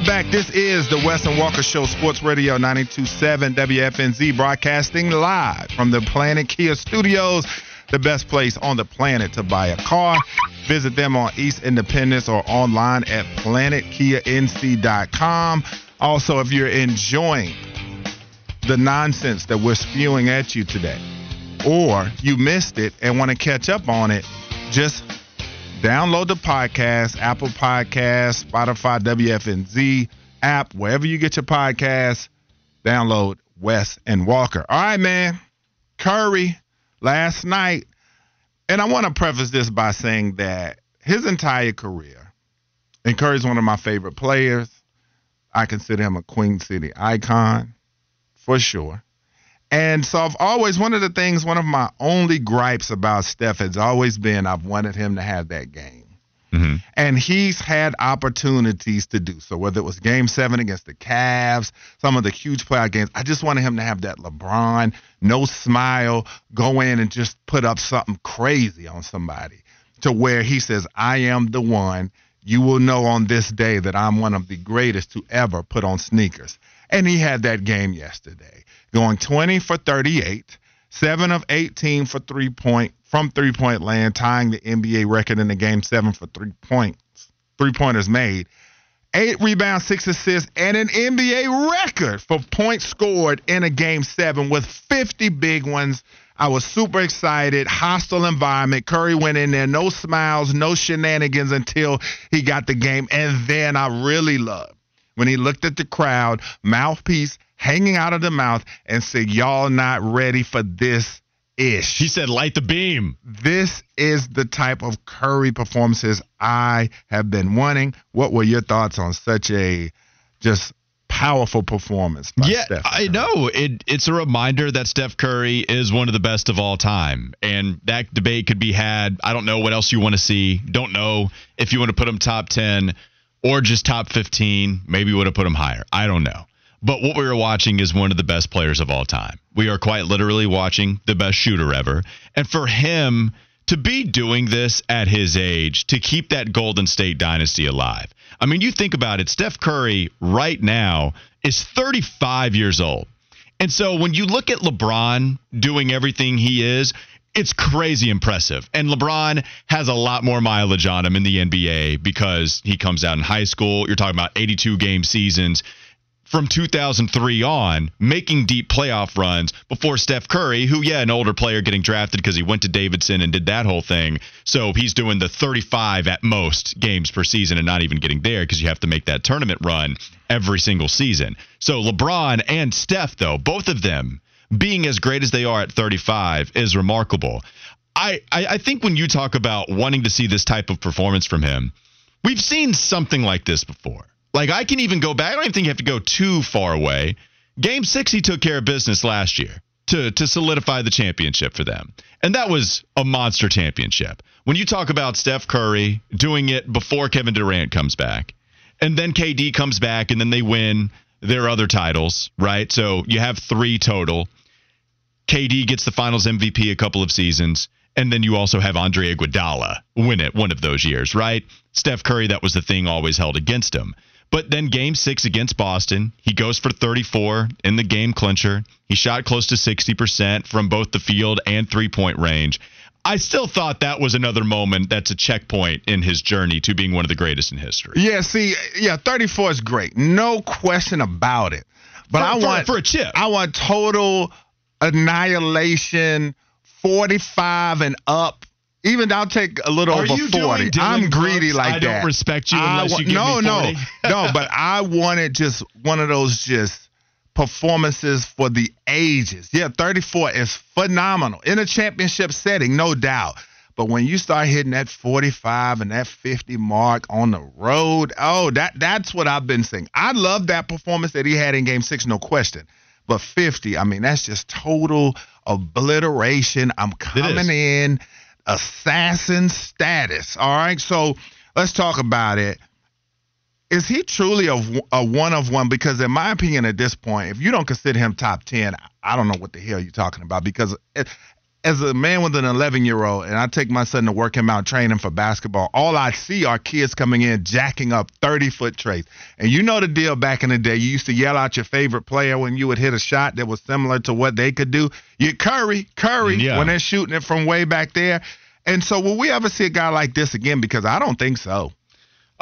Are back. This is the Wes and Walker Show, Sports Radio 927 WFNZ, broadcasting live from the Planet Kia Studios, the best place on the planet to buy a car. Visit them on East Independence or online at planetkianc.com. Also, if you're enjoying the nonsense that we're spewing at you today, or you missed it and want to catch up on it, just download the podcast, Apple Podcasts, Spotify, WFNZ app, wherever you get your podcasts. Download Wes and Walker. All right, man. Curry last night, and I want to preface this by saying that his entire career, and Curry's one of my favorite players. I consider him a Queen City icon for sure. And so I've always one of the things, one of my only gripes about Steph has always been I've wanted him to have that game. Mm-hmm. And he's had opportunities to do so, whether it was game seven against the Cavs, some of the huge playoff games. I just wanted him to have that LeBron, no smile, go in and just put up something crazy on somebody to where he says, I am the one. You will know on this day that I'm one of the greatest to ever put on sneakers. And he had that game yesterday going 20 for 38, 7 of 18 for three point from three point land, tying the NBA record in the game, 7 for three points, three pointers made. Eight rebounds, six assists, and an NBA record for points scored in a game seven with 50 big ones. I was super excited. Hostile environment. Curry went in there, no smiles, no shenanigans until he got the game. And then I really loved when he looked at the crowd, mouthpiece hanging out of the mouth, and said, Y'all not ready for this ish. He said, Light the beam. This is the type of Curry performances I have been wanting. What were your thoughts on such a just powerful performance. yeah, I know. It, it's a reminder that Steph Curry is one of the best of all time. And that debate could be had. I don't know what else you want to see. Don't know if you want to put him top 10 or just top 15. Maybe would have put him higher. I don't know. But what we are watching is one of the best players of all time. We are quite literally watching the best shooter ever. And for him to be doing this at his age, to keep that Golden State dynasty alive. I mean, you think about it, Steph Curry right now is 35 years old. And so when you look at LeBron doing everything he is, it's crazy impressive. And LeBron has a lot more mileage on him in the NBA because he comes out in high school. You're talking about 82 game seasons from 2003 on, making deep playoff runs before Steph Curry, who, yeah, an older player getting drafted because he went to Davidson and did that whole thing. So he's doing the 35 at most games per season and not even getting there because you have to make that tournament run every single season. So LeBron and Steph, though, both of them being as great as they are at 35 is remarkable. I, I, I think when you talk about wanting to see this type of performance from him, we've seen something like this before. Like I can even go back. I don't even think you have to go too far away. Game six, he took care of business last year to to solidify the championship for them, and that was a monster championship. When you talk about Steph Curry doing it before Kevin Durant comes back, and then KD comes back, and then they win their other titles, right? So you have three total. KD gets the Finals MVP a couple of seasons. And then you also have Andre Iguodala win it one of those years, right? Steph Curry, that was the thing always held against him. But then game six against Boston, he goes for 34 in the game clincher. He shot close to 60% from both the field and three point range. I still thought that was another moment that's a checkpoint in his journey to being one of the greatest in history. Yeah, see, yeah, 34 is great. No question about it. But for, I want for a chip. I want total annihilation 45 and up even I'll take a little Are over forty. I'm greedy Brooks? like I that. I don't respect you unless I, you give no, me 40. no, no. But I wanted just one of those just performances for the ages. Yeah, 34 is phenomenal in a championship setting, no doubt. But when you start hitting that 45 and that 50 mark on the road, oh, that that's what I've been saying. I love that performance that he had in game six, no question. But 50, I mean, that's just total obliteration. I'm coming in assassin status. All right. So let's talk about it. Is he truly a, a one of one? Because, in my opinion, at this point, if you don't consider him top 10, I don't know what the hell you're talking about. Because it, as a man with an 11 year old, and I take my son to work him out training for basketball, all I see are kids coming in jacking up 30 foot trays. And you know the deal back in the day. You used to yell out your favorite player when you would hit a shot that was similar to what they could do. You Curry, Curry, yeah. when they're shooting it from way back there. And so, will we ever see a guy like this again? Because I don't think so.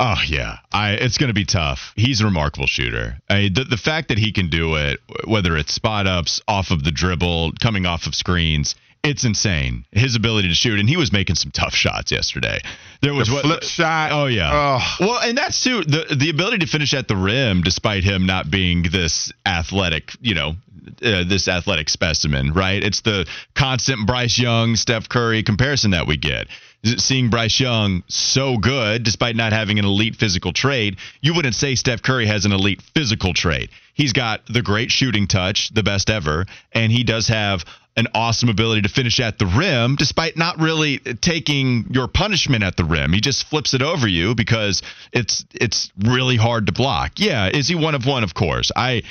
Oh yeah, I, it's going to be tough. He's a remarkable shooter. I, the, the fact that he can do it, whether it's spot ups, off of the dribble, coming off of screens, it's insane. His ability to shoot, and he was making some tough shots yesterday. There was the what, flip shot. Oh yeah. Oh. Well, and that's too the the ability to finish at the rim, despite him not being this athletic, you know, uh, this athletic specimen, right? It's the constant Bryce Young, Steph Curry comparison that we get seeing Bryce Young so good despite not having an elite physical trade, you wouldn't say Steph Curry has an elite physical trade. He's got the great shooting touch, the best ever, and he does have an awesome ability to finish at the rim despite not really taking your punishment at the rim. He just flips it over you because it's it's really hard to block. Yeah, is he one of one? Of course. I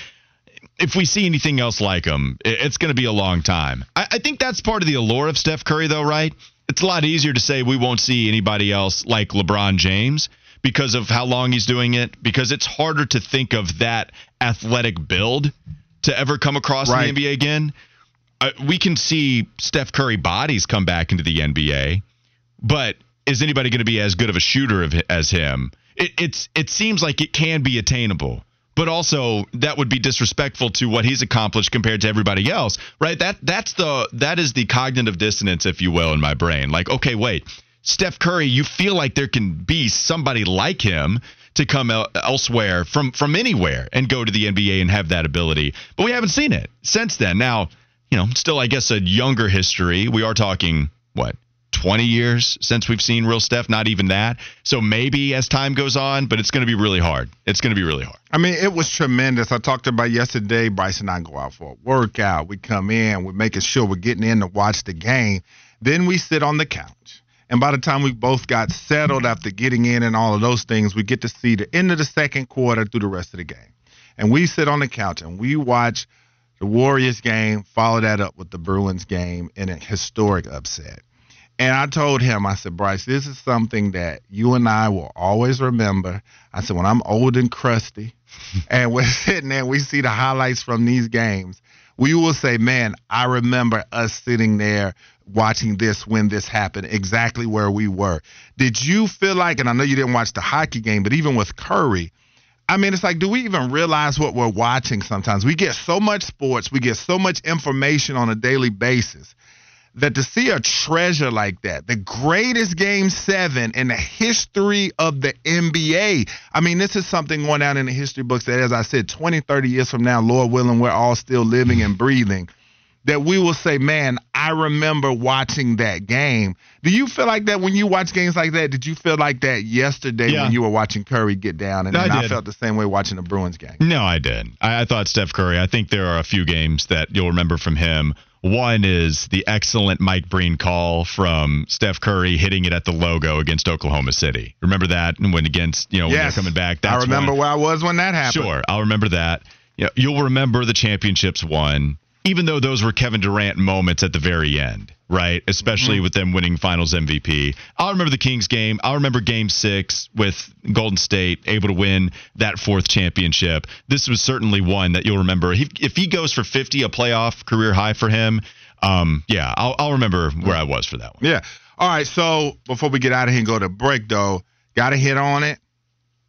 if we see anything else like him, it's going to be a long time. I, I think that's part of the allure of Steph Curry, though, right? it's a lot easier to say we won't see anybody else like LeBron James because of how long he's doing it, because it's harder to think of that athletic build to ever come across right. in the NBA again. We can see Steph Curry bodies come back into the NBA, but is anybody going to be as good of a shooter of, as him? It, it's it seems like it can be attainable but also that would be disrespectful to what he's accomplished compared to everybody else, right? That that's the that is the cognitive dissonance, if you will, in my brain. Like, okay, wait, Steph Curry, you feel like there can be somebody like him to come elsewhere from from anywhere and go to the NBA and have that ability, but we haven't seen it since then. Now, you know, still, I guess a younger history. We are talking what 20 years since we've seen real Steph, not even that. So maybe as time goes on, but it's going to be really hard. It's going to be really hard. I mean, it was tremendous. I talked about yesterday. Bryce and I go out for a workout. We come in, we're making sure we're getting in to watch the game. Then we sit on the couch. And by the time we both got settled after getting in and all of those things, we get to see the end of the second quarter through the rest of the game. And we sit on the couch and we watch the Warriors game, follow that up with the Bruins game in a historic upset. And I told him, I said, Bryce, this is something that you and I will always remember. I said, when I'm old and crusty and we're sitting there, we see the highlights from these games, we will say, man, I remember us sitting there watching this when this happened, exactly where we were. Did you feel like, and I know you didn't watch the hockey game, but even with Curry, I mean, it's like, do we even realize what we're watching sometimes? We get so much sports, we get so much information on a daily basis that to see a treasure like that, the greatest game seven in the history of the NBA. I mean, this is something going down in the history books that, as I said, 20, 30 years from now, Lord willing, we're all still living and breathing. That we will say, man, I remember watching that game. Do you feel like that when you watch games like that? Did you feel like that yesterday yeah. when you were watching Curry get down? And no, I, I, felt the same way watching the Bruins game. No, I did. I, I thought Steph Curry, I think there are a few games that you'll remember from him one is the excellent Mike Breen call from Steph Curry hitting it at the logo against Oklahoma City. Remember that? And when against, you know, yes. when they're coming back. That's I remember one. where I was when that happened. Sure. I'll remember that. You know, you'll remember the championships won, even though those were Kevin Durant moments at the very end right? Especially mm-hmm. with them winning Finals MVP. I'll remember the Kings game. I'll remember Game Six with Golden State able to win that fourth championship. This was certainly one that you'll remember. He, if he goes for 50, a playoff career high for him. Um, yeah, I'll, I'll remember where I was for that one. Yeah. All right. So before we get out of here and go to break, though, got to hit on it.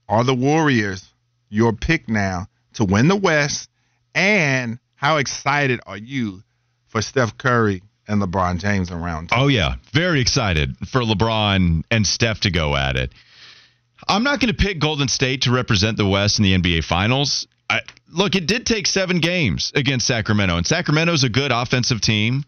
Are the Warriors your pick now to win the West? And how excited are you for Steph Curry and LeBron James around. Oh yeah, very excited for LeBron and Steph to go at it. I'm not going to pick Golden State to represent the West in the NBA Finals. I, look, it did take seven games against Sacramento, and Sacramento's a good offensive team.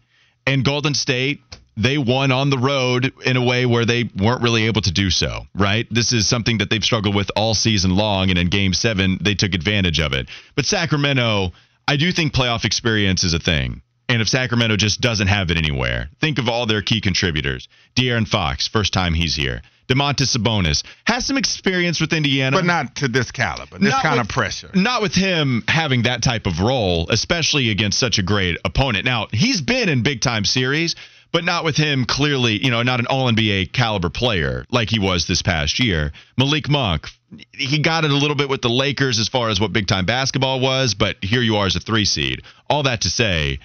And Golden State, they won on the road in a way where they weren't really able to do so, right? This is something that they've struggled with all season long, and in game seven, they took advantage of it. But Sacramento, I do think playoff experience is a thing. And if Sacramento just doesn't have it anywhere, think of all their key contributors. De'Aaron Fox, first time he's here. Domantas Sabonis has some experience with Indiana, but not to this caliber, this Not kind with- of pressure. not with him having that type of role, especially against such a great opponent. Now, he's been in big time series, but not with him clearly, you know, not an all NBA caliber player like he was this past year. Malik Monk, he got it a little bit with the Lakers as far as what big time basketball was, but here you are as a three seed. All that to say,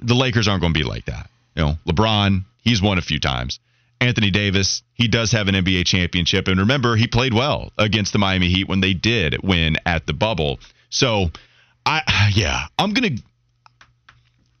the Lakers aren't going to be like that. You know, LeBron, he's won a few times. Anthony Davis, he does have an NBA championship. And remember, he played well against the Miami Heat when they did win at the bubble. So, I, yeah, I'm going to.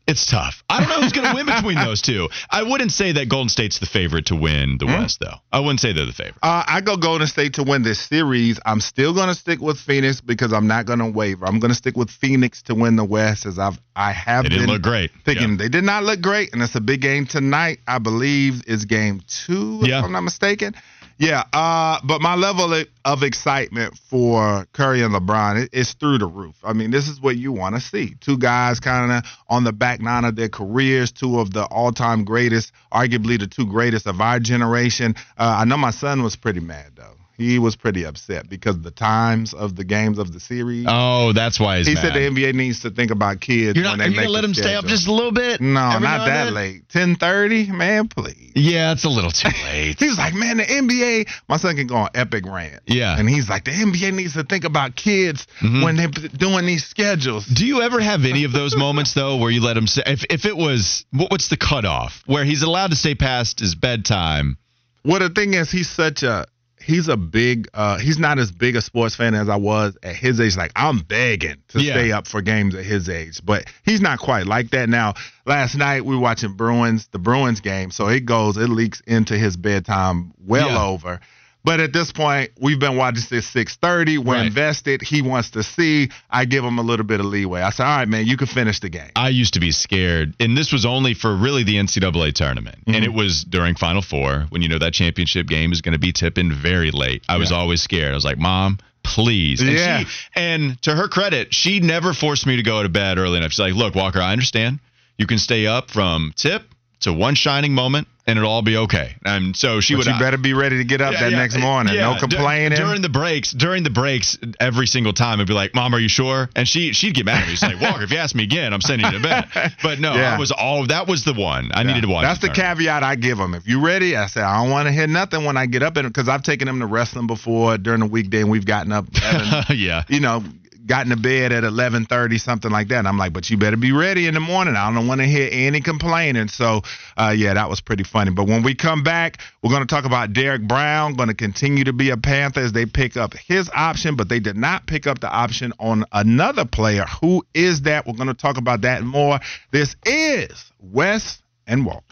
It's tough. I don't know who's going to win between those two. I wouldn't say that Golden State's the favorite to win the West, though. I wouldn't say they're the favorite. Uh, I go Golden State to win this series. I'm still going to stick with Phoenix because I'm not going to waver. I'm going to stick with Phoenix to win the West as I've I have They been didn't look great. thinking Yeah. they did not look great, and it's a big game tonight. I believe is game two, Yeah. if I'm not mistaken. Yeah, uh, but my level of- excitement for Curry and LeBron is through the roof. I mean, this is what you want to see. Two guys kind of on the back nine of their careers, two of the all-time greatest, arguably the two greatest of our generation. Uh, I know my son was pretty mad though. He was pretty upset because the times of the games of the series. Oh, that's why he mad. said the NBA needs to think about kids You're when not they you're make gonna let him stay up just a little bit? No, not that late. Ten thirty, man, please. Yeah, it's a little too late. He's like, man, the NBA. My son can go on epic rant. Yeah. and he's like, the NBA needs to think about kids Mhm. when they're doing these schedules. Do you ever have any of those moments though, where you let him say, if if it was what, what's the cutoff where he's allowed to stay past his bedtime? Well, the thing is, he's such a he's a big uh he's not as big a sports fan as I was at his age. Like I'm begging to Yeah. stay up for games at his age, but he's not quite like that now. Last night we were watching Bruins, the Bruins game, so it goes, it leaks into his bedtime well Yeah. over. But at this point, we've been watching since six thirty. We're Right. invested. He wants to see. I give him a little bit of leeway. I say, all right, man, you can finish the game. I used to be scared, and this was only for really the NCAA tournament, and Mhm. it was during Final Four when you know that championship game is going to be tipping very late. I was Yeah. always scared. I was like, "Mom, please." And Yeah. She, and to her credit, she never forced me to go to bed early enough. She's like, "Look, Walker, I understand. You can stay up from tip to one shining moment, and it'll all be okay." And so she But would. you better be ready to get up Yeah, that yeah, next morning. yeah. No complaining. during the breaks. During the breaks, every single time, I'd be like, "Mom, are you sure?" And she she'd get mad at me. She's like, "Walker, if you ask me again, I'm sending you to bed." But no, Yeah. I was all that was the one I needed to watch. That's the tournament. caveat I give them. If you're ready, I say I don't want to hear nothing when I get up, because I've taken them to wrestling before during the weekday, and we've gotten up, at, yeah. you know, gotten to bed at eleven thirty, something like that. And I'm like, but you better be ready in the morning. I don't want to hear any complaining. So, uh, yeah, that was pretty funny. But when we come back, we're going to talk about Derek Brown. Going to continue to be a Panther as they pick up his option, but they did not pick up the option on another player. Who is that? We're going to talk about that more. This is Wes and Walker.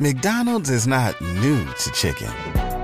McDonald's is not new to chicken.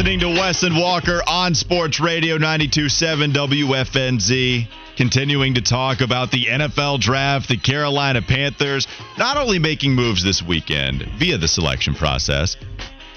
Listening to Wes and Walker on Sports Radio 92.7 WFNZ. Continuing to talk about the NFL draft, the Carolina Panthers not only making moves this weekend via the selection process,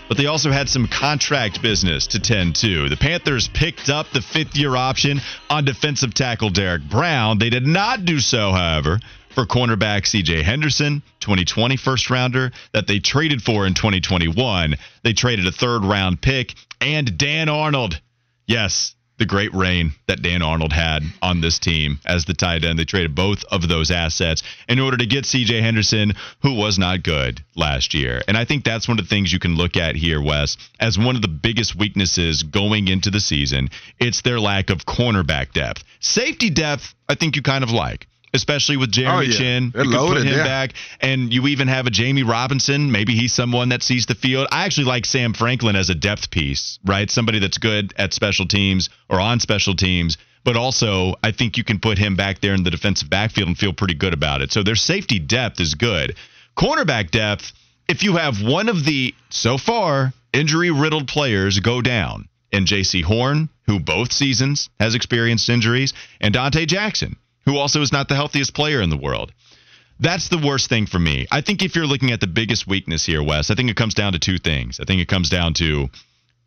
but they also had some contract business to tend to. The Panthers picked up the fifth year option on defensive tackle Derek Brown. They did not do so, however, for cornerback CJ Henderson, 2020 first rounder that they traded for in 2021. They traded a third round pick and Dan Arnold. Yes, the great reign that Dan Arnold had on this team as the tight end. They traded both of those assets in order to get CJ Henderson, who was not good last year. And I think that's one of the things you can look at here, Wes, as one of the biggest weaknesses going into the season. It's their lack of cornerback depth. Safety depth, I think you kind of like especially with Jeremy Oh, yeah. Chinn. They're you can put him yeah. back, and you even have a Jamie Robinson. Maybe he's someone that sees the field. I actually like Sam Franklin as a depth piece, right? Somebody that's good at special teams or on special teams. But also, I think you can put him back there in the defensive backfield and feel pretty good about it. So their safety depth is good. Cornerback depth, if you have one of the, so far, injury riddled players go down, and Jaycee Horn, who both seasons has experienced injuries, and Donte Jackson, who also is not the healthiest player in the world. That's the worst thing for me. I think if you're looking at the biggest weakness here, Wes, I think it comes down to two things. I think it comes down to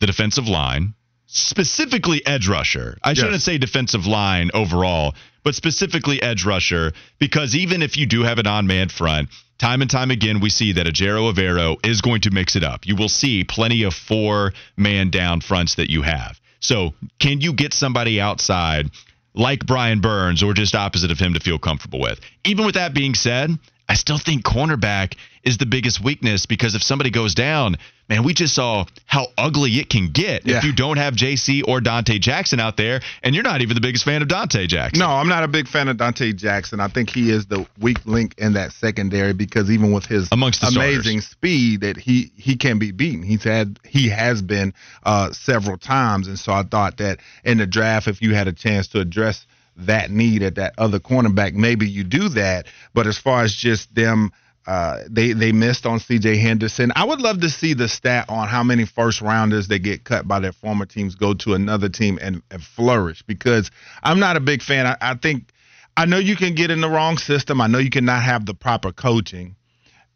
the defensive line, specifically edge rusher. I shouldn't say defensive line overall, but specifically edge rusher, because even if you do have an on man front, time and time again, we see that Ejiro Evero is going to mix it up. You will see plenty of four man down fronts that you have. So, can you get somebody outside like Brian Burns or just opposite of him to feel comfortable with? Even with that being said, I still think cornerback is the biggest weakness because if somebody goes down, man, we just saw how ugly it can get Yeah. if you don't have Jaycee or Donte Jackson out there, and you're not even the biggest fan of Donte Jackson. No, I'm not a big fan of Donte Jackson. I think he is the weak link in that secondary because even with his Amongst amazing speed, that he he can be beaten. He's had he has been uh, several times, and so I thought that in the draft, if you had a chance to address that need at that other cornerback, maybe you do that. But as far as just them. Uh, they they missed on C.J. Henderson. I would love to see the stat on how many first rounders that get cut by their former teams go to another team and, and flourish because I'm not a big fan. I, I think I know you can get in the wrong system. I know you cannot have the proper coaching,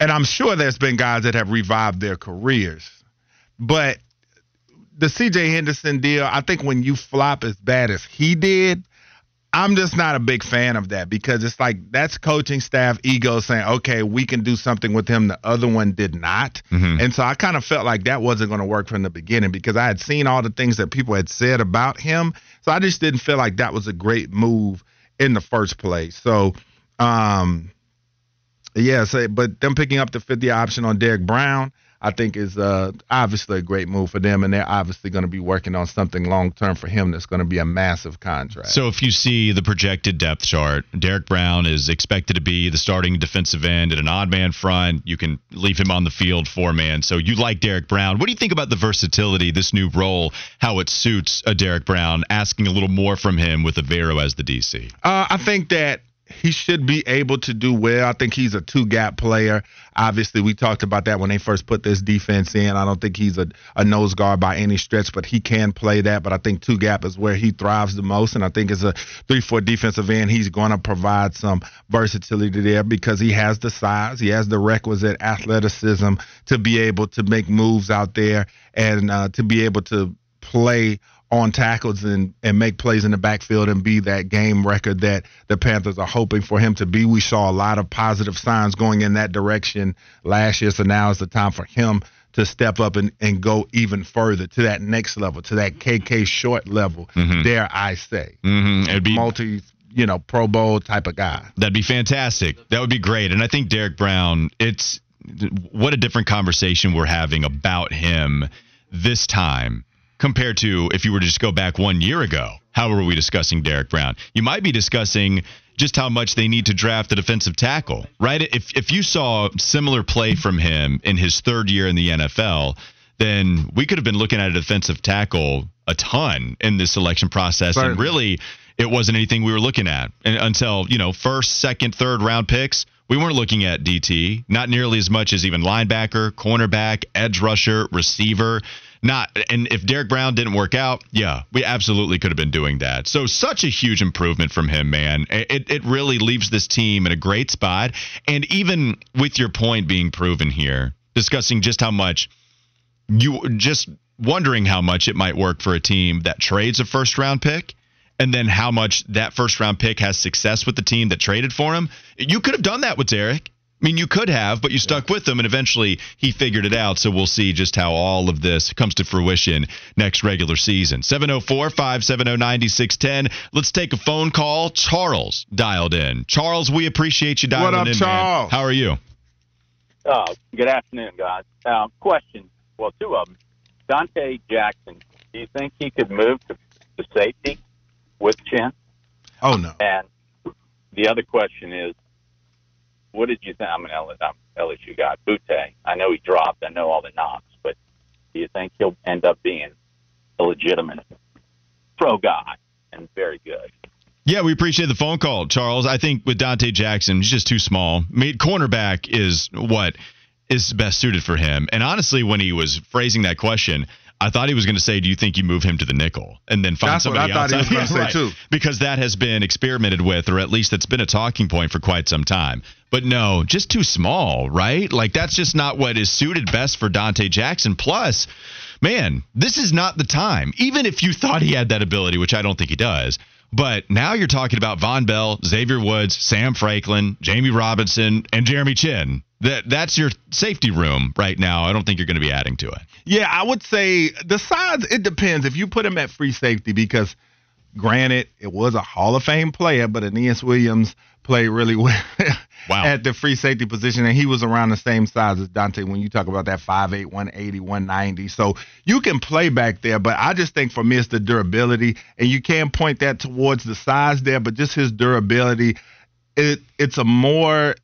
and I'm sure there's been guys that have revived their careers, but the C.J. Henderson deal. I think when you flop as bad as he did, I'm just not a big fan of that because it's like that's coaching staff ego saying, okay, we can do something with him. The other one did not. And so I kind of felt like that wasn't going to work from the beginning because I had seen all the things that people had said about him. So I just didn't feel like that was a great move in the first place. So, um, yeah, so, but them picking up the 50 option on Derek Brown, I think is uh, obviously a great move for them, and they're obviously going to be working on something long term for him that's going to be a massive contract. So if you see the projected depth chart, Derek Brown is expected to be the starting defensive end at an odd man front. You can leave him on the field four man. So you like Derek Brown. What do you think about the versatility, this new role, how it suits a Derek Brown, asking a little more from him with Evero as the DC? Uh, I think that he should be able to do well. I think he's a two gap player. Obviously, we talked about that when they first put this defense in. I don't think he's a, a nose guard by any stretch, but he can play that. But I think two gap is where he thrives the most. And I think as a three four defensive end, he's going to provide some versatility there because he has the size, he has the requisite athleticism to be able to make moves out there and uh, to be able to play on tackles and, and make plays in the backfield and be that game record that the Panthers are hoping for him to be. We saw a lot of positive signs going in that direction last year, so now is the time for him to step up and, and go even further to that next level, to that KK short level, dare I say. Mm-hmm. It'd be Multi, you know, Pro Bowl type of guy. That'd be fantastic. That would be great. And I think Derek Brown, it's what a different conversation we're having about him this time compared to if you were to just go back one year ago. How were we discussing Derek Brown? You might be discussing just how much they need to draft a defensive tackle, right? If if you saw similar play from him in his third year in the NFL, then we could have been looking at a defensive tackle a ton in this selection process, and really it wasn't anything we were looking at and, until you know first, second, third round picks. We weren't looking at DT, not nearly as much as even linebacker, cornerback, edge rusher, receiver. Not and if Derek Brown didn't work out, yeah, we absolutely could have been doing that. So such a huge improvement from him, man. It it really leaves this team in a great spot. And even with your point being proven here, discussing just how much you just wondering how much it might work for a team that trades a first round pick and then how much that first round pick has success with the team that traded for him. You could have done that with Derek. I mean, you could have, but you stuck yeah. with him, and eventually he figured it out. So we'll see just how all of this comes to fruition next regular season. 704 570 9610. Let's take a phone call. Charles dialed in. Charles, we appreciate you dialing what up, in. Charles? Man. How are you? Uh, good afternoon, guys. Uh, question well, two of them. Donte Jackson, do you think he could move to, to safety with Chinn? Oh, no. And the other question is, what did you think? I'm an LSU guy. Boutte. I know he dropped. I know all the knocks, but do you think he'll end up being a legitimate pro guy and very good? Yeah, we appreciate the phone call, Charles. I think with Donte Jackson, he's just too small. I mean, cornerback is what is best suited for him. And honestly, when he was phrasing that question, I thought he was going to say, "Do you think you move him to the nickel and then find That's somebody what I outside?" thought he was going to say too, because that has been experimented with, or at least it's been a talking point for quite some time. But no, just too small, right? Like that's just not what is suited best for Donte Jackson. Plus, man, this is not the time. Even if you thought he had that ability, which I don't think he does. But now you're talking about Vonn Bell, Xavier Woods, Sam Franklin, Jamie Robinson, and Jeremy Chinn. That that's your safety room right now. I don't think you're going to be adding to it. Yeah, I would say the size. It depends if you put him at free safety because, granted, it was a Hall of Fame player, but Aeneas Williams played really well wow. at the free safety position, and he was around the same size as Donte when you talk about that 5'8", 180, 190. So you can play back there, but I just think for me it's the durability, and you can point that towards the size there, but just his durability. It it's a more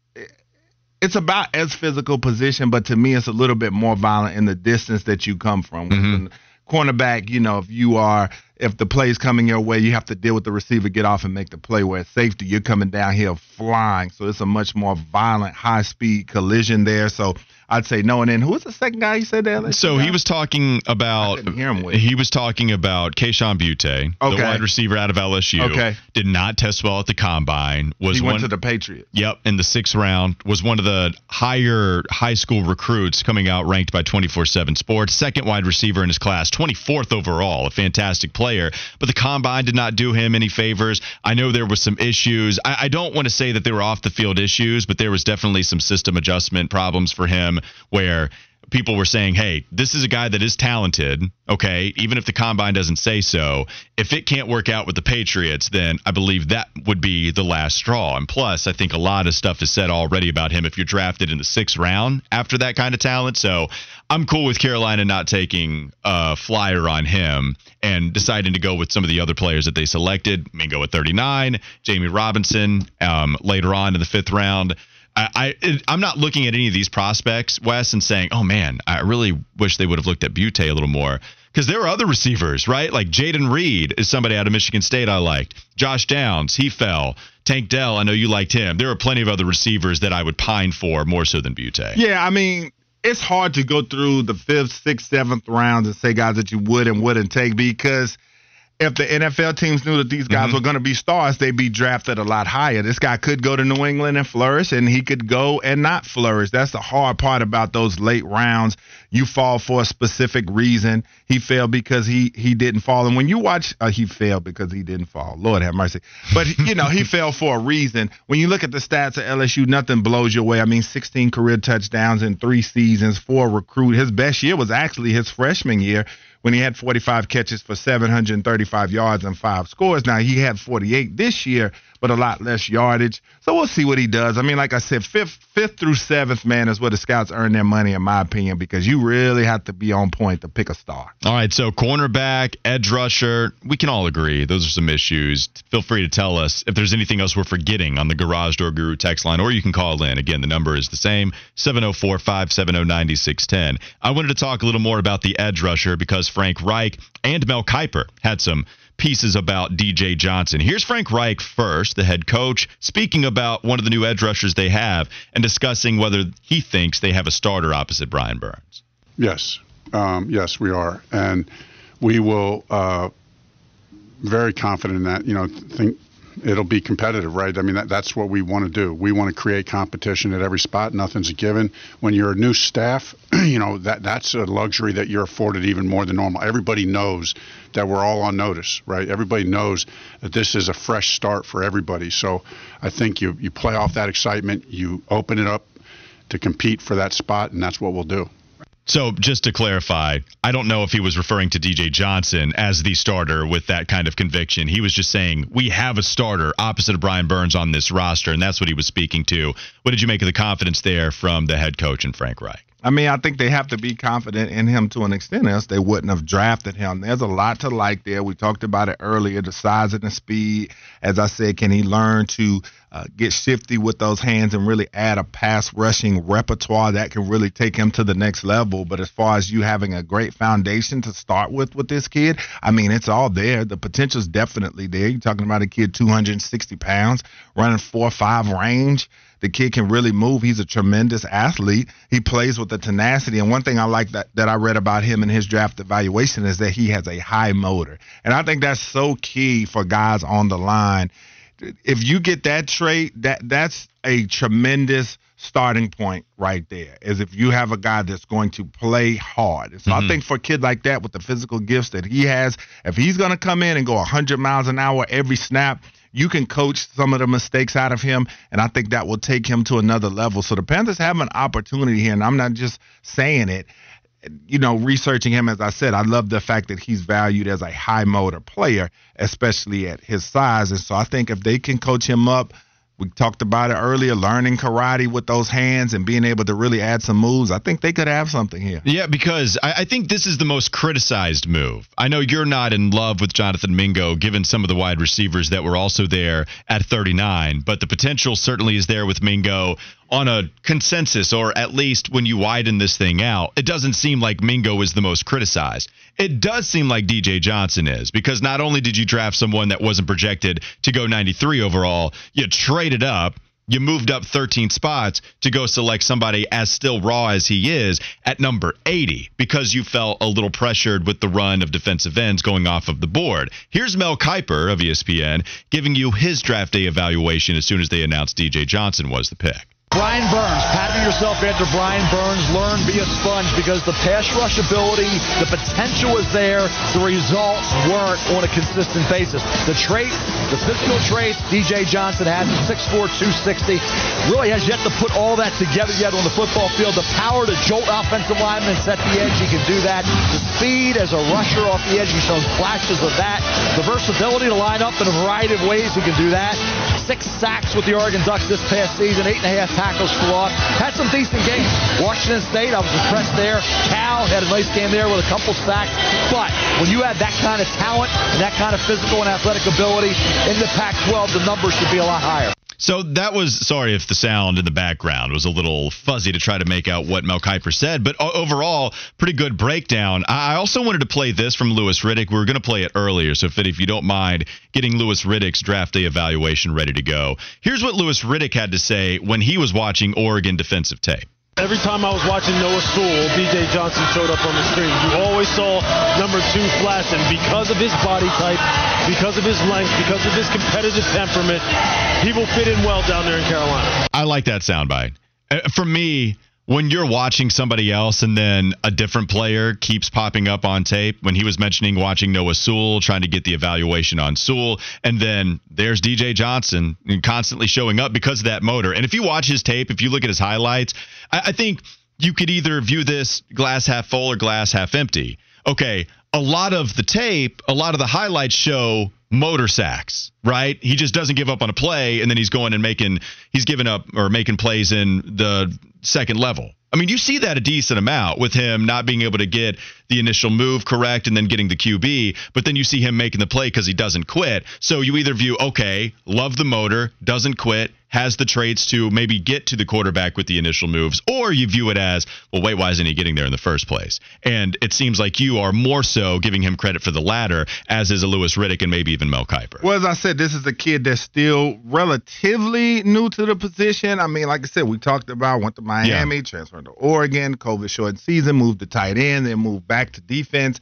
it's about as physical position, but to me, it's a little bit more violent in the distance that you come from. Mm-hmm. Cornerback, you know, if you are, if the play's coming your way, you have to deal with the receiver, get off and make the play. Where safety, you're coming down here flying, so it's a much more violent, high speed collision there. So I'd say no. And then who was the second guy you said there? So uh, he was talking about. He was talking about Kayshon Boutte, okay. the wide receiver out of LSU. Okay. Did not test well at the combine. Was he went one, to the Patriots. Yep, in the sixth round. Was one of the higher high school recruits coming out ranked by 24/7 Sports. Second wide receiver in his class, 24th overall. A fantastic player, but the combine did not do him any favors. I know there was some issues. I, I don't want to say that they were off the field issues, but there was definitely some system adjustment problems for him where people were saying, hey, this is a guy that is talented, okay, even if the combine doesn't say so. If it can't work out with the Patriots, then I believe that would be the last straw. And plus, I think a lot of stuff is said already about him if you're drafted in the sixth round after that kind of talent. So I'm cool with Carolina not taking a flyer on him and deciding to go with some of the other players that they selected. I at 39, Jamie Robinson um, later on in the fifth round. I, I I'm not looking at any of these prospects, Wes, and saying, "Oh man, I really wish they would have looked at Boutte a little more." Because there are other receivers, right? Like Jayden Reed is somebody out of Michigan State I liked. Josh Downs, he fell. Tank Dell, I know you liked him. There are plenty of other receivers that I would pine for more so than Boutte. Yeah, I mean, it's hard to go through the fifth, sixth, seventh rounds and say guys that you would and wouldn't take because if the NFL teams knew that these guys mm-hmm. were going to be stars, they'd be drafted a lot higher. This guy could go to New England and flourish, and he could go and not flourish. That's the hard part about those late rounds. You fall for a specific reason. He failed because he he didn't fall. And when you watch, uh, he failed because he didn't fall. Lord have mercy. But you know he fell for a reason. When you look at the stats of LSU, nothing blows your way. I mean, 16 career touchdowns in three seasons for a recruit. His best year was actually his freshman year when he had 45 catches for 735 yards and five scores. Now he had 48 this year, but a lot less yardage. So we'll see what he does. I mean, like I said, fifth, fifth through seventh, man, is where the scouts earn their money, in my opinion, because you really have to be on point to pick a star. All right, so cornerback, edge rusher, we can all agree those are some issues. Feel free to tell us if there's anything else we're forgetting on the Garage Door Guru text line, or you can call in. Again, the number is the same 704 570 9610. I wanted to talk a little more about the edge rusher because Frank Reich and Mel Kiper had some pieces about DJ Johnson. Here's Frank Reich first, the head coach, speaking about one of the new edge rushers they have and discussing whether he thinks they have a starter opposite Brian Burns. Yes, um, yes, we are, and we will. Uh, very confident in that. You know, think it'll be competitive, right? I mean, that, that's what we want to do. We want to create competition at every spot. Nothing's a given. When you're a new staff, you know that that's a luxury that you're afforded even more than normal. Everybody knows that we're all on notice, right? Everybody knows that this is a fresh start for everybody. So I think you you play off that excitement, you open it up to compete for that spot, and that's what we'll do. So, just to clarify, I don't know if he was referring to DJ Johnson as the starter with that kind of conviction. He was just saying, we have a starter opposite of Brian Burns on this roster, and that's what he was speaking to. What did you make of the confidence there from the head coach and Frank Reich? I mean, I think they have to be confident in him to an extent, else they wouldn't have drafted him. There's a lot to like there. We talked about it earlier the size and the speed. As I said, can he learn to uh, get shifty with those hands and really add a pass rushing repertoire that can really take him to the next level? But as far as you having a great foundation to start with with this kid, I mean, it's all there. The potential's definitely there. You're talking about a kid 260 pounds, running four or five range. The kid can really move. He's a tremendous athlete. He plays with the tenacity. And one thing I like that, that I read about him in his draft evaluation is that he has a high motor. And I think that's so key for guys on the line. If you get that trait, that that's a tremendous starting point right there. Is if you have a guy that's going to play hard. So mm-hmm. I think for a kid like that with the physical gifts that he has, if he's going to come in and go 100 miles an hour every snap, you can coach some of the mistakes out of him, and I think that will take him to another level. So the Panthers have an opportunity here, and I'm not just saying it. You know, researching him, as I said, I love the fact that he's valued as a high motor player, especially at his size. And so I think if they can coach him up we talked about it earlier, learning karate with those hands and being able to really add some moves. I think they could have something here. Yeah, because I, I, think this is the most criticized move. I know you're not in love with Jonathan Mingo, given some of the wide receivers that were also there at 39, but the potential certainly is there with Mingo on a consensus, or at least when you widen this thing out, it doesn't seem like Mingo is the most criticized. It does seem like DJ Johnson is, because not only did you draft someone that wasn't projected to go 93 overall, you traded up. You moved up 13 spots to go select somebody as still raw as he is at number 80 because you felt a little pressured with the run of defensive ends going off of the board. Here's Mel Kiper of ESPN giving you his draft day evaluation as soon as they announced DJ Johnson was the pick. Brian Burns, patting yourself after Brian Burns. Learn, be a sponge because the pass rush ability, the potential is there. The results weren't on a consistent basis. The trait, the physical traits DJ Johnson has at 6'4", 260, really has yet to put all that together yet on the football field. The power to jolt offensive linemen set the edge, he can do that. The speed as a rusher off the edge, he shows flashes of that. The versatility to line up in a variety of ways, he can do that. Six sacks with the Oregon Ducks this past season, eight and a half tackles for loss. Had some decent games. Washington State, I was impressed there. Cal had a nice game there with a couple sacks. But when you have that kind of talent and that kind of physical and athletic ability in the Pac-12, the numbers should be a lot higher. So that was sorry if the sound in the background was a little fuzzy to try to make out what Mel Kiper said, but overall, pretty good breakdown. I also wanted to play this from Louis Riddick. We were going to play it earlier, so if, if you don't mind getting Louis Riddick's draft day evaluation ready to go. Here's what Louis Riddick had to say when he was watching Oregon defensive tape. Every time I was watching Noah Sewell, DJ Johnson showed up on the screen. You always saw number two flashing because of his body type, because of his length, because of his competitive temperament. He will fit in well down there in Carolina. I like that soundbite. Uh, for me, when you're watching somebody else and then a different player keeps popping up on tape, when he was mentioning watching Noah Sewell, trying to get the evaluation on Sewell, and then there's DJ Johnson constantly showing up because of that motor. And if you watch his tape, if you look at his highlights, I, I think you could either view this glass half full or glass half empty. Okay, a lot of the tape, a lot of the highlights show motor sacks, right? He just doesn't give up on a play and then he's going and making he's giving up or making plays in the second level. I mean, you see that a decent amount with him not being able to get the initial move correct and then getting the QB, but then you see him making the play because he doesn't quit. So you either view, okay, love the motor, doesn't quit, has the traits to maybe get to the quarterback with the initial moves, or you view it as, well, wait, why isn't he getting there in the first place? And it seems like you are more so giving him credit for the latter, as is a Louis Riddick and maybe even Mel Kiper. Well, as I said, this is a kid that's still relatively new to the position. I mean, like I said, we talked about went to Miami, yeah. transferred to Oregon, COVID short season, moved to tight end, then moved back to defense.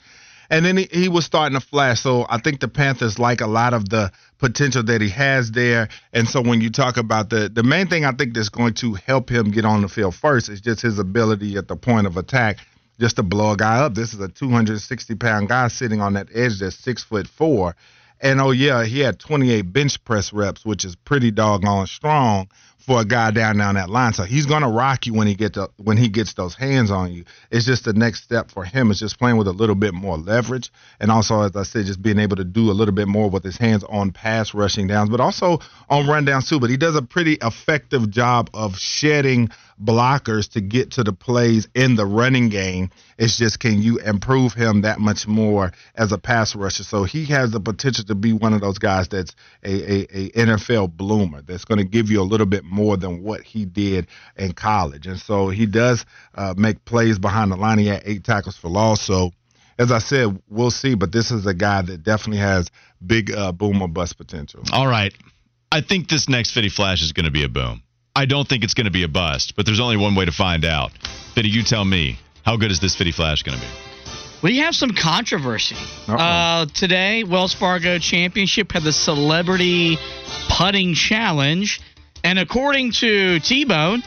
And then he, he was starting to flash. So I think the Panthers like a lot of the potential that he has there. And so when you talk about the the main thing I think that's going to help him get on the field first is just his ability at the point of attack just to blow a guy up. This is a 260 pound guy sitting on that edge that's six foot four. And oh yeah, he had 28 bench press reps, which is pretty doggone strong for a guy down down that line. So he's gonna rock you when he get to, when he gets those hands on you. It's just the next step for him is just playing with a little bit more leverage, and also as I said, just being able to do a little bit more with his hands on pass rushing downs, but also on rundowns too. But he does a pretty effective job of shedding blockers to get to the plays in the running game. It's just can you improve him that much more as a pass rusher? So he has the potential to be one of those guys that's a, a, a NFL bloomer that's going to give you a little bit more than what he did in college. And so he does uh, make plays behind the line. He had eight tackles for loss. So as I said, we'll see. But this is a guy that definitely has big uh, bust potential. All right. I think this next Fitty Flash is going to be a boom. I don't think it's going to be a bust, but there's only one way to find out. Fitty, you tell me, how good is this Fitty Flash going to be? We have some controversy. Uh, today, Wells Fargo Championship had the Celebrity Putting Challenge. And according to T Bone,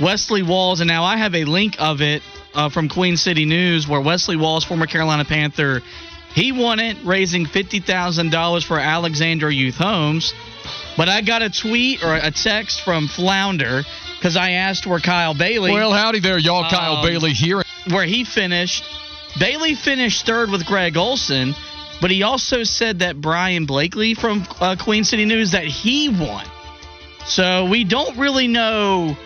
Wesley Walls, and now I have a link of it uh, from Queen City News where Wesley Walls, former Carolina Panther, he won it, raising $50,000 for Alexandra Youth Homes. But I got a tweet or a text from Flounder because I asked where Kyle Bailey. Well, howdy there, y'all. Kyle Um, Bailey here. where he finished. Bailey finished third with Greg Olsen, but he also said that Brian Blakely from uh, Queen City News that he won. So we don't really know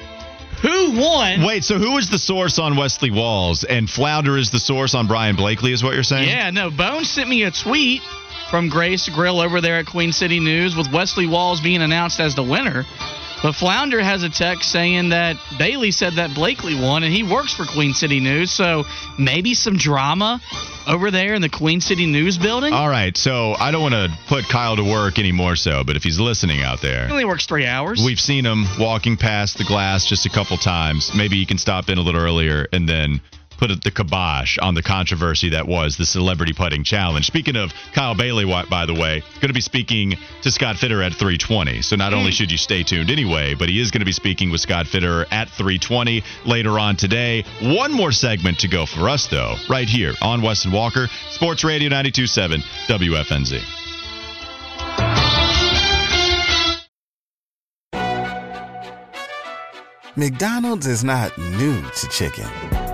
who won. Wait, so who is the source on Wesley Walls and Flounder is the source on Brian Blakely, is what you're saying? Yeah, no. Bone sent me a tweet from Grace Grill over there at Queen City News with Wesley Walls being announced as the winner. But Flounder has a text saying that Bailey said that Blakely won, and he works for Queen City News. So maybe some drama over there in the Queen City News building. All right, so I don't want to put Kyle to work anymore, so, but if he's listening out there, He only works three hours. we've seen him walking past the glass just a couple times. Maybe he can stop in a little earlier and then put the kibosh on the controversy that was the celebrity putting challenge. Speaking of Kyle Bailey, by the way, going to be speaking to Scott Fitterer at 320. So not only should you stay tuned anyway, but he is going to be speaking with Scott Fitterer at 320 later on today. One more segment to go for us, though, right here on Wes and Walker, Sports Radio 927 WFNZ. McDonald's is not new to chicken.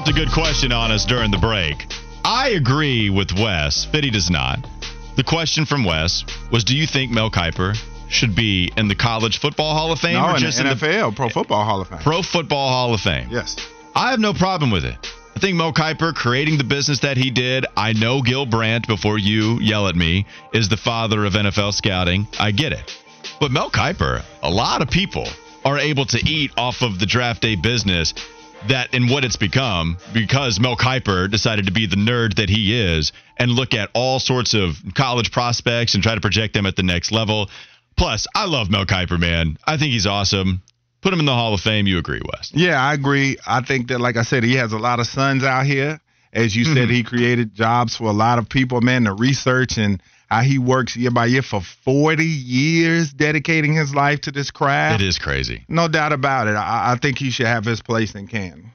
Dropped a good question on us during the break. I agree with Wes. Fitty does not. The question from Wes was Do you think Mel Kiper should be in the College Football Hall of Fame No, or just in the NFL, Pro Football Hall of Fame. Pro Football Hall of Fame? yes. I have no problem with it. I think Mel Kiper creating the business that he did. I know Gil Brandt, before you yell at me, is the father of NFL scouting. I get it. But Mel Kiper, a lot of people are able to eat off of the draft day business that and what it's become because Mel Kiper decided to be the nerd that he is and look at all sorts of college prospects and try to project them at the next level. Plus, I love Mel Kiper, man. I think he's awesome. Put him in the Hall of Fame. You agree, Wes? Yeah, I agree. I think that, like I said, he has a lot of sons out here. As you said, mm-hmm. he created jobs for a lot of people, man. The research and how he works year by year for 40 years, dedicating his life to this craft. It is crazy. No doubt about it. I, I think he should have his place in Canton.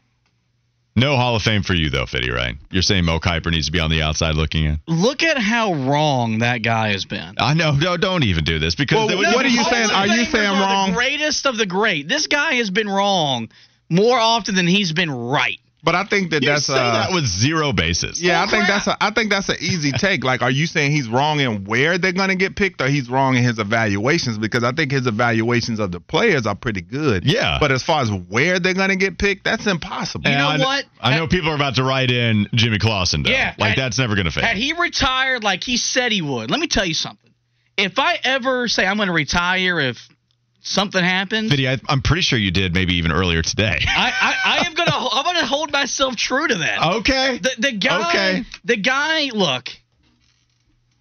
No Hall of Fame for you though, Fitty. Right? You're saying Mo Kiper needs to be on the outside looking in. Look at how wrong that guy has been. I know. No, don't even do this because Well, they would- what are you Hall saying? Are you Famers saying are wrong? The greatest of the great. This guy has been wrong more often than he's been right. But I think that You that's say uh, that with zero basis. Yeah, I Oh, think crap. that's a I think that's an easy take. Like, are you saying he's wrong in where they're gonna get picked, or he's wrong in his evaluations? Because I think his evaluations of the players are pretty good. Yeah. But as far as where they're gonna get picked, that's impossible. You know And I, what? I know people are about to write in Jimmy Clausen. Though. Yeah, like had- that's never going to fade. Had he retired like he said he would, let me tell you something. If I ever say I'm going to retire if something happens, Fitty, I, I'm pretty sure you did maybe even earlier today. I, I, I am gonna I'm gonna hold myself true to that. okay. The the guy Okay. the guy look,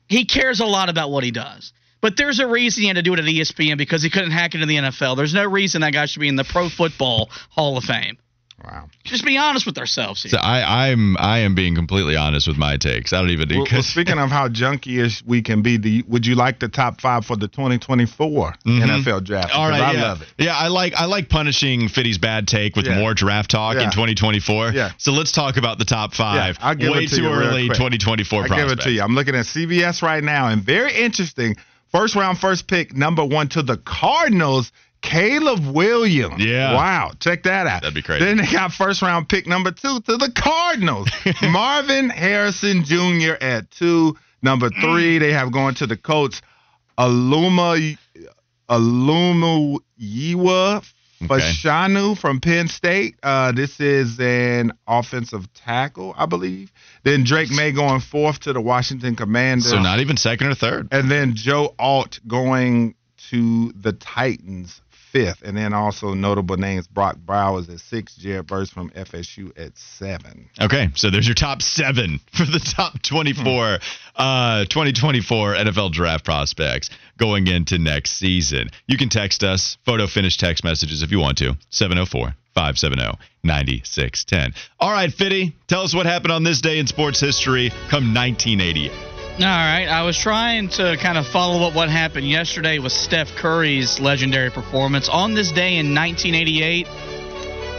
he cares a lot about what he does. But there's a reason he had to do it at ESPN because he couldn't hack into the NFL. There's no reason that guy should be in the Pro Football Hall of Fame. Wow. Just be honest with ourselves here. So I, I'm I am being completely honest with my takes. I don't even Well, well, because speaking of how junky-ish we can be, do you, would you like the top five for the 2024 NFL draft? Mm-hmm. All right, I yeah. love it. Yeah, I like I like punishing Fitty's bad take with Yeah. more draft talk in 2024. Yeah. So let's talk about the top five. Yeah, I'll give Way it to too you early 2024 I prospects. give it to you. I'm looking at CBS right now, and very interesting. First round, first pick, number one to the Cardinals, Caleb Williams. Yeah. Wow. Check that out. That'd be crazy. Then they got first round pick number two to the Cardinals, Marvin Harrison Jr. at two. Number three, they have going to the Colts, Aluma Aluma Yiwa Okay. Fashanu from Penn State. Uh, this is an offensive tackle, I believe. Then Drake Maye going fourth to the Washington Commanders. So not even second or third. and then Joe Alt going to the Titans fifth. And then also notable names Brock Bowers at six, Jared Verse from FSU at seven. Okay, so there's your top seven for the top 24, uh, 2024 NFL draft prospects going into next season. You can text us, photo finish text messages if you want to, 704 570 9610. All right, Fitty, tell us what happened on this day in sports history come 1988. All right, I was trying to kind of follow up what happened yesterday with Steph Curry's legendary performance. On this day in 1988,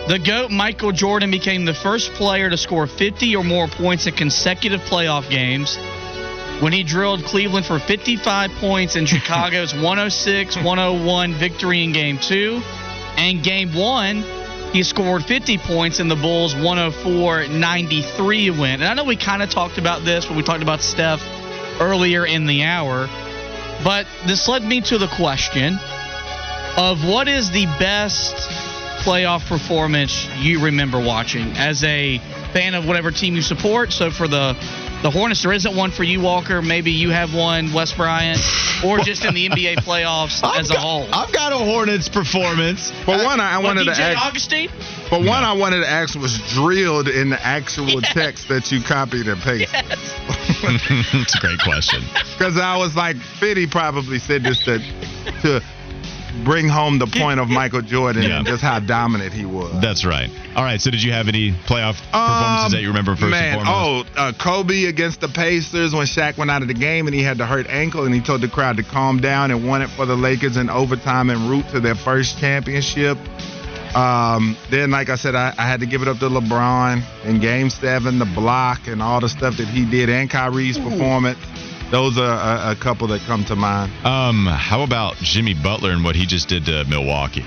the GOAT Michael Jordan became the first player to score 50 or more points in consecutive playoff games when he drilled Cleveland for 55 points in Chicago's 106 101 victory in Game 2. And Game 1, he scored 50 points in the Bulls' 104 93 win. And I know we kind of talked about this when we talked about Steph earlier in the hour, but this led me to the question of what is the best playoff performance you remember watching as a fan of whatever team you support. So for the the Hornets, there isn't one for you, Walker. Maybe you have one, Wes Bryant, or just in the NBA playoffs as a whole. I've got a Hornets performance. But one, I, I What, wanted to ask. Augustine? For one, I wanted to ask was drilled in the actual text that you copied and pasted. it's a great question. Because I was like, Fitty probably said this to to bring home the point of Michael Jordan Yeah. and just how dominant he was. That's right. All right, so did you have any playoff performances Um, that you remember first man, and foremost? oh, uh, Kobe against the Pacers when Shaq went out of the game and he had the hurt ankle and he told the crowd to calm down and won it for the Lakers in overtime en route to their first championship. Um, then, like I said, I, I had to give it up to LeBron in Game Seven, the block and all the stuff that he did, and Kyrie's performance. Those are a, a couple that come to mind. Um, how about Jimmy Butler and what he just did to Milwaukee?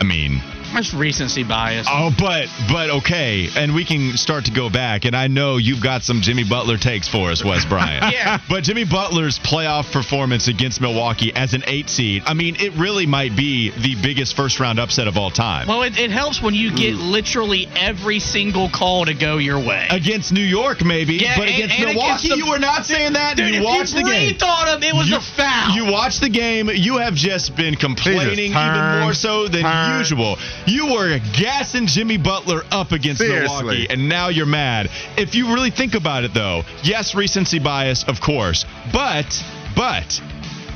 I mean, That's recency bias. oh, but but okay, and we can start to go back, and I know you've got some Jimmy Butler takes for us, Wes Bryant. Yeah. But Jimmy Butler's playoff performance against Milwaukee as an eight seed, I mean, it really might be the biggest first round upset of all time. Well, it, it helps when you get mm. literally every single call to go your way. against New York, maybe, Yeah, but and- against and Milwaukee, against the- you were not saying that. Dude, you if watched you the game. breathed on him, it was you, a foul. You watched the game. You have just been complaining even more so than turned. usual. You were gassing Jimmy Butler up against Seriously. Milwaukee, and now you're mad. If you really think about it, though, yes, recency bias, of course, but but.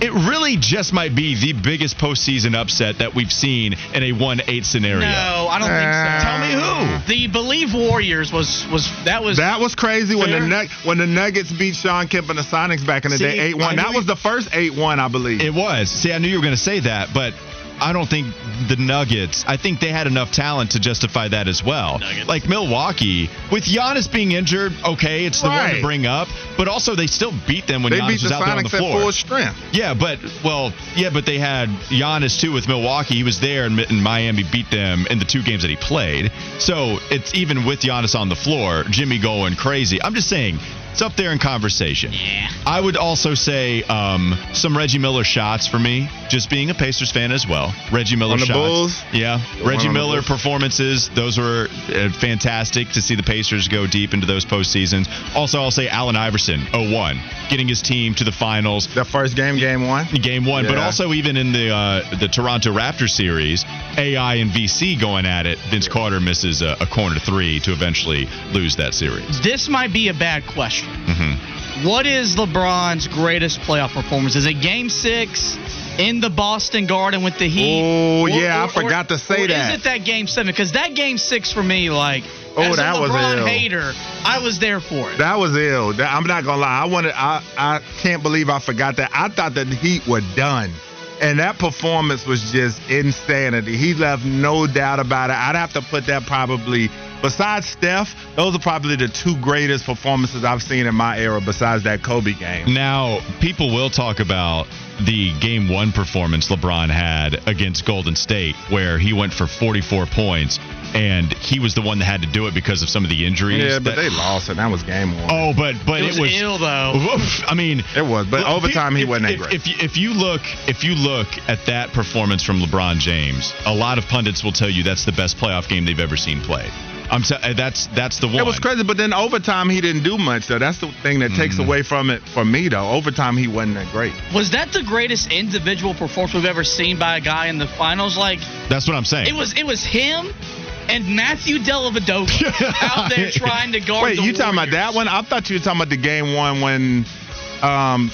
It really just might be the biggest postseason upset that we've seen in a 1-8 scenario. no, I don't think so. Tell me who. The Believe Warriors was was that was That was crazy when the Fair. Nug- when the Nuggets beat Shawn Kemp and the Sonics back in the See, day, 8-1. That was the first eight one, I believe. It was. See, I knew you were going to say that, but I don't think the Nuggets. I think they had enough talent to justify that as well. Nuggets. Like Milwaukee, with Giannis being injured, okay, it's the one to bring up. But also, they still beat them when They Giannis was the out there on the floor. full strength. Yeah, but well, yeah, but they had Giannis too with Milwaukee. He was there, and, and Miami beat them in the two games that he played. So it's even with Giannis on the floor, Jimmy going crazy. I'm just saying. It's up there in conversation. Yeah. I would also say um, some Reggie Miller shots for me, just being a Pacers fan as well. Reggie Miller On the shots. Bulls? Yeah. The Reggie on Miller Bulls. performances, those were uh, fantastic to see the Pacers go deep into those postseasons. Also, I'll say Allen Iverson, 01, getting his team to the finals The first game, game one. game one, but also even in the uh, the Toronto Raptors series, AI and VC going at it. Vince Carter misses a, a corner three to eventually lose that series. This might be a bad question. Hmm What is LeBron's greatest playoff performance? Is it Game Six in the Boston Garden with the Heat? Oh, yeah, I forgot to say or that. Is it that Game Seven? Because that Game Six for me, like, Oh, as that a was LeBron ill. hater, I was there for it. That was ill. I'm not gonna lie. I wanted. I I can't believe I forgot that. I thought that the Heat were done, and that performance was just insanity. He left no doubt about it. I'd have to put that probably. Besides Steph, those are probably the two greatest performances I've seen in my era. Besides that Kobe game. Now, people will talk about the game one performance LeBron had against Golden State, where he went for 44 points, and he was the one that had to do it because of some of the injuries. Yeah, but that- they lost, and that was game one. Oh, but but it it was, was, ill though. Oof, I mean, It was, but Well, overtime he if- wasn't that if, great. If you, if you look if you look at that performance from LeBron James, a lot of pundits will tell you that's the best playoff game they've ever seen played. I'm t- that's that's the one. It was crazy, but then overtime he didn't do much though. That's the thing that takes Mm. away from it for me though. Overtime he wasn't that great. Was that the greatest individual performance we've ever seen by a guy in the finals? Like, That's what I'm saying. it was it was him and Matthew Dellavedova out there trying to guard. Wait, the you talking about that one? I thought you were talking about the game one when, um,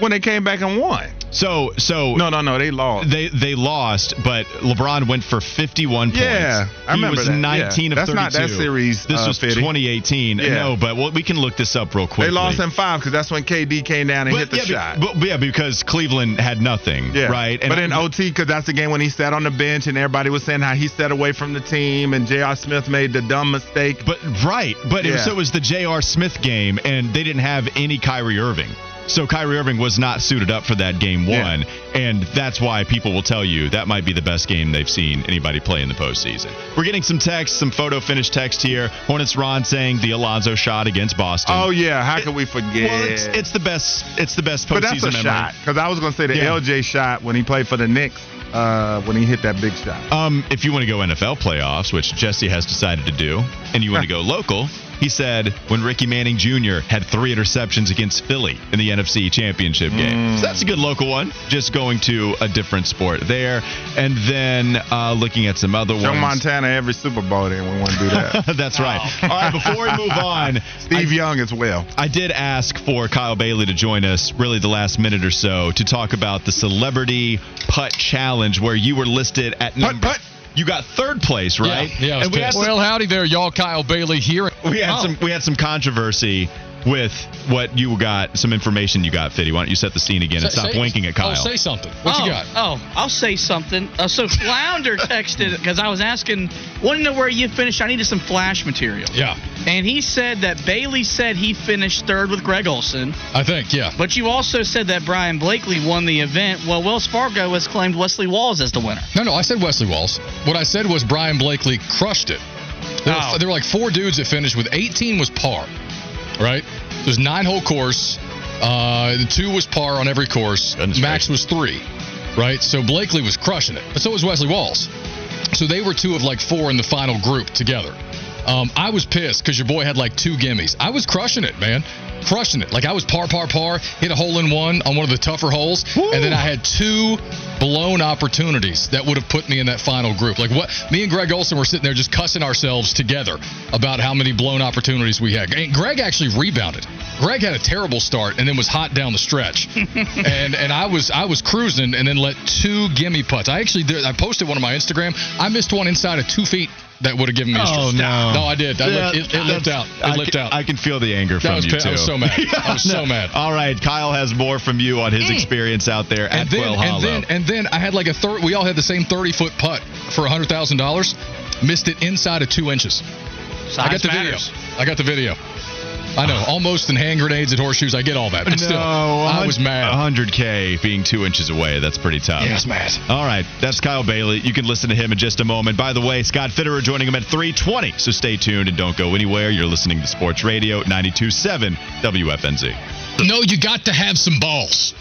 when they came back and won. So so No, no, no, they lost. they they lost, but LeBron went for 51 points. Yeah, I he remember was that. 19 Yeah. of That's 32. not that series, This uh, was Fitty. 2018. Yeah. No, but well, we can look this up real quick. They lost in five because that's when KD came down and hit the yeah, shot. but- yeah, because Cleveland had nothing. yeah, Right. but in OT, because that's the game when he sat on the bench and everybody was saying how he sat away from the team and J.R. Smith made the dumb mistake. But right, but it was, so it was the J.R. Smith game, and they didn't have any Kyrie Irving. So Kyrie Irving was not suited up for that game Yeah. one, and that's why people will tell you that might be the best game they've seen anybody play in the postseason. We're getting some text, some photo finish text here. Hornets Ron saying the Alonzo shot against Boston. oh yeah, how could we forget? well, it's, it's the best. It's the best postseason but that's a memory. shot because I was gonna say the Yeah. LJ shot when he played for the Knicks uh, when he hit that big shot. Um, if you want to go NFL playoffs, which Jesse has decided to do, and you want to go local, he said when Ricky Manning Jr. had three interceptions against Philly in the NFC Championship game. So that's a good local one. Just going to a different sport there, and then uh, looking at some other Joe ones. Montana every Super Bowl, then we want to do that. that's right. All right, before we move on, Steve I- Young as well. I did ask for Kyle Bailey to join us really the last minute or so to talk about the Celebrity Putt Challenge where you were listed at number. putt. You got third place, right? Yeah, yeah and we had, some, well, howdy there, y'all. Kyle Bailey here. we had Oh. some we had some controversy with what you got, some information you got, Fitty. Why don't you set the scene again and Say- stop say- winking at Kyle? Oh, say something. What oh, you got? Oh, I'll say something. Uh, so Flounder texted because I was asking, wanting to know where you finished. I needed some flash material. Yeah, And he said that Bailey said he finished third with Greg Olsen, I think, yeah. but you also said that Brian Blakely won the event. Well, Wells Fargo has claimed Wesley Walls as the winner. No, no, I said Wesley Walls. What I said was Brian Blakely crushed it. There, Oh. were, there were like four dudes that finished with 18 was par, right? Was nine hole course. Uh, the two was par on every course. Goodness Max was three, right? So Blakely was crushing it, but so was Wesley Walls. So they were two of like four in the final group together. Um, I was pissed because your boy had like two gimmies. I was crushing it, man. Crushing it. Like I was par, par, par, hit a hole in one on one of the tougher holes. And then I had two blown opportunities that would have put me in that final group. Like what me and Greg Olsen were sitting there just cussing ourselves together about how many blown opportunities we had. And Greg actually rebounded. Greg had a terrible start and then was hot down the stretch. and and I was I was cruising and then let two gimme putts. I actually did, I posted one on my Instagram. I missed one inside of two feet. That would have given me. A Oh, stroke. no. no, I did. I Yeah, licked, it, it lipped out. It I lipped can, out. I can feel the anger That from was you too. I was so mad. I was so mad. All right, Kyle has more from you on his mm. experience out there at and then, Quail and then and then I had like a third. We all had the same thirty foot putt for hundred thousand dollars. Missed it inside of two inches. I got the matters. video. I got the video. I know, almost in hand grenades and horseshoes. I get all that, but no, still, I was mad. 100K being two inches away. That's pretty tough. Yeah, I mad. All right, that's Kyle Bailey. You can listen to him in just a moment. By the way, Scott Fitterer joining him at 320. So stay tuned and don't go anywhere. You're listening to Sports Radio 92.7 WFNZ. No, you got to have some balls.